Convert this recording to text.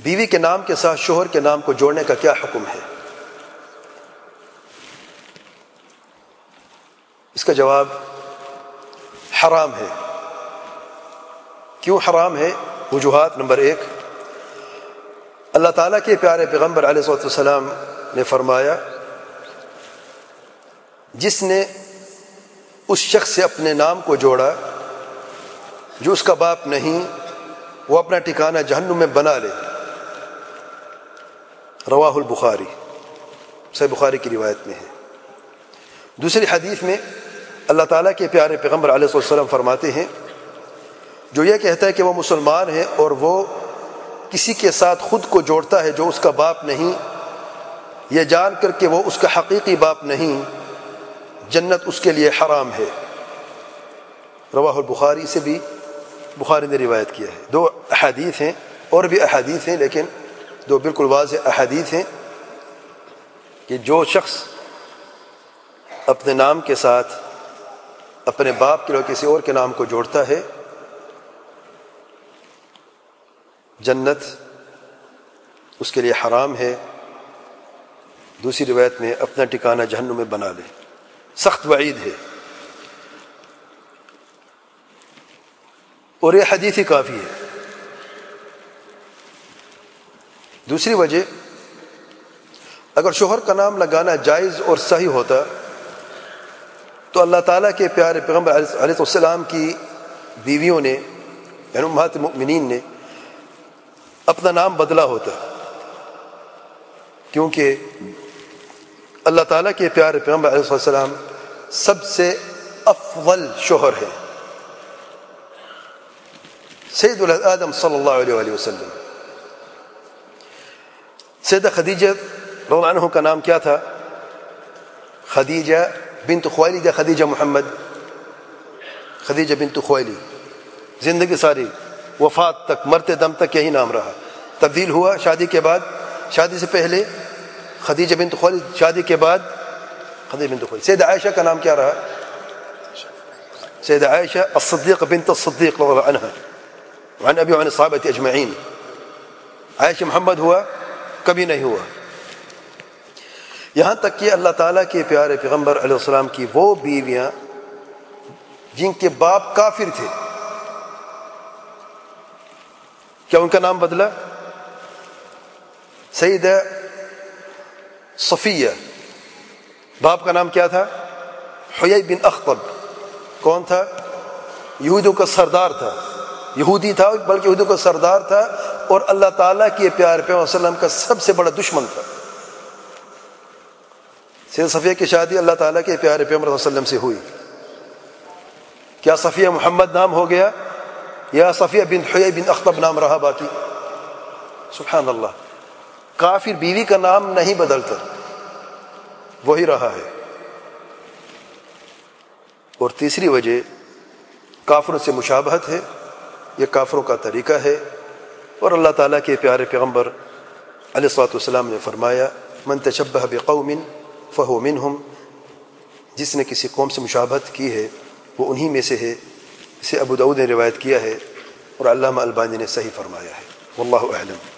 بیوی کے نام کے ساتھ شوہر کے نام کو جوڑنے کا کیا حکم ہے؟ اس کا جواب حرام ہے۔ کیوں حرام ہے؟ وجوہات نمبر ایک۔ اللہ تعالیٰ کے پیارے پیغمبر علیہ السلام نے فرمایا، جس نے اس شخص سے اپنے نام کو جوڑا، جو اس کا باپ نہیں، وہ اپنا ٹھکانہ جہنم میں بنا لے۔ رواہ البخاری، صحیح بخاری کی روایت میں ہے۔ دوسری حدیث میں اللہ تعالیٰ کے پیارے پیغمبر علیہ وسلم فرماتے ہیں، جو یہ کہتا ہے کہ وہ مسلمان ہے اور وہ کسی کے ساتھ خود کو جوڑتا ہے جو اس کا باپ نہیں، یہ جان کر کے وہ اس کا حقیقی باپ نہیں، جنت اس کے لیے حرام ہے۔ رواہ البخاری سے بھی بخاری نے روایت کیا ہے۔ دو احادیث ہیں اور بھی احادیث ہیں، لیکن دو بالکل واضح احادیث ہیں کہ جو شخص اپنے نام کے ساتھ اپنے باپ کے کسی اور کے نام کو جوڑتا ہے، جنت اس کے لیے حرام ہے، دوسری روایت میں اپنا ٹکانہ جہنم میں بنا لے سخت وعید ہے۔ اور یہ حدیث ہی کافی ہے۔ دوسری وجہ، اگر شوہر کا نام لگانا جائز اور صحیح ہوتا، تو اللہ تعالیٰ کے پیارے پیغمبر علیہ السلام کی بیویوں نے یعنی امہات مؤمنین نے اپنا نام بدلا ہوتا۔ کیونکہ اللہ تعالیٰ کے پیارے پیغمبر علیہ السلام سب سے افضل شوہر ہے سید الادم صلی اللہ علیہ وسلم۔ سيدہ خدیجہ رضی اللہ عنہ کا نام کیا تھا خدیجہ بنت خوائلی یا خدیجہ محمد. خدیجہ بنت خوائلی زندگی ساری. وفات تک مرتے دم تک یہی نام رہا. تبدیل ہوا شادی کے بعد شادی سے پہلے خدیجہ بنت خوائلی شادی کے بعد خدیجہ بنت خوائلی سیدہ عائشہ کا نام کیا رہا؟ سيدة عائشة الصديق بنت الصديق رضي الله عنها وعن أبي وعن الصحابة أجمعين عائشة محمد هو کبھی نہیں ہوا۔ یہاں تک کہ اللہ تعالیٰ کے پیارے پیغمبر علیہ السلام کی وہ بیویاں جن کے باپ کافر تھے۔ کیا ان کا نام بدلا؟ سعید صفیہ۔ باپ کا نام کیا تھا؟ حیی بن اختب کون تھا؟ یہودوں کا سردار تھا۔ یہودی تھا، بلکہ یہودوں کا سردار تھا اور اللہ تعالیٰ کے پیار پہ وسلم کا سب سے بڑا دشمن تھا۔ سید صفیہ کی شادی اللہ تعالیٰ کے پیارے پہ وسلم سے ہوئی۔ کیا صفیہ محمد نام ہو گیا؟ یا صفیہ بن حی بن اختب نام رہا باقی؟ سبحان اللہ کافر بیوی کا نام نہیں بدلتا۔ وہی رہا ہے۔ اور تیسری وجہ کافروں سے مشابہت ہے۔ یہ کافروں کا طریقہ ہے اور اللہ تعالیٰ کے پیارے پیغمبر علیہ صلاۃ والسلام نے فرمایا، من تشبہ بقوم فہو منہم جس نے کسی قوم سے مشابہت کی ہے، وہ انہی میں سے ہے، اسے ابو دعود نے روایت کیا ہے اور علامہ البانی نے صحیح فرمایا ہے۔ واللہ اعلم۔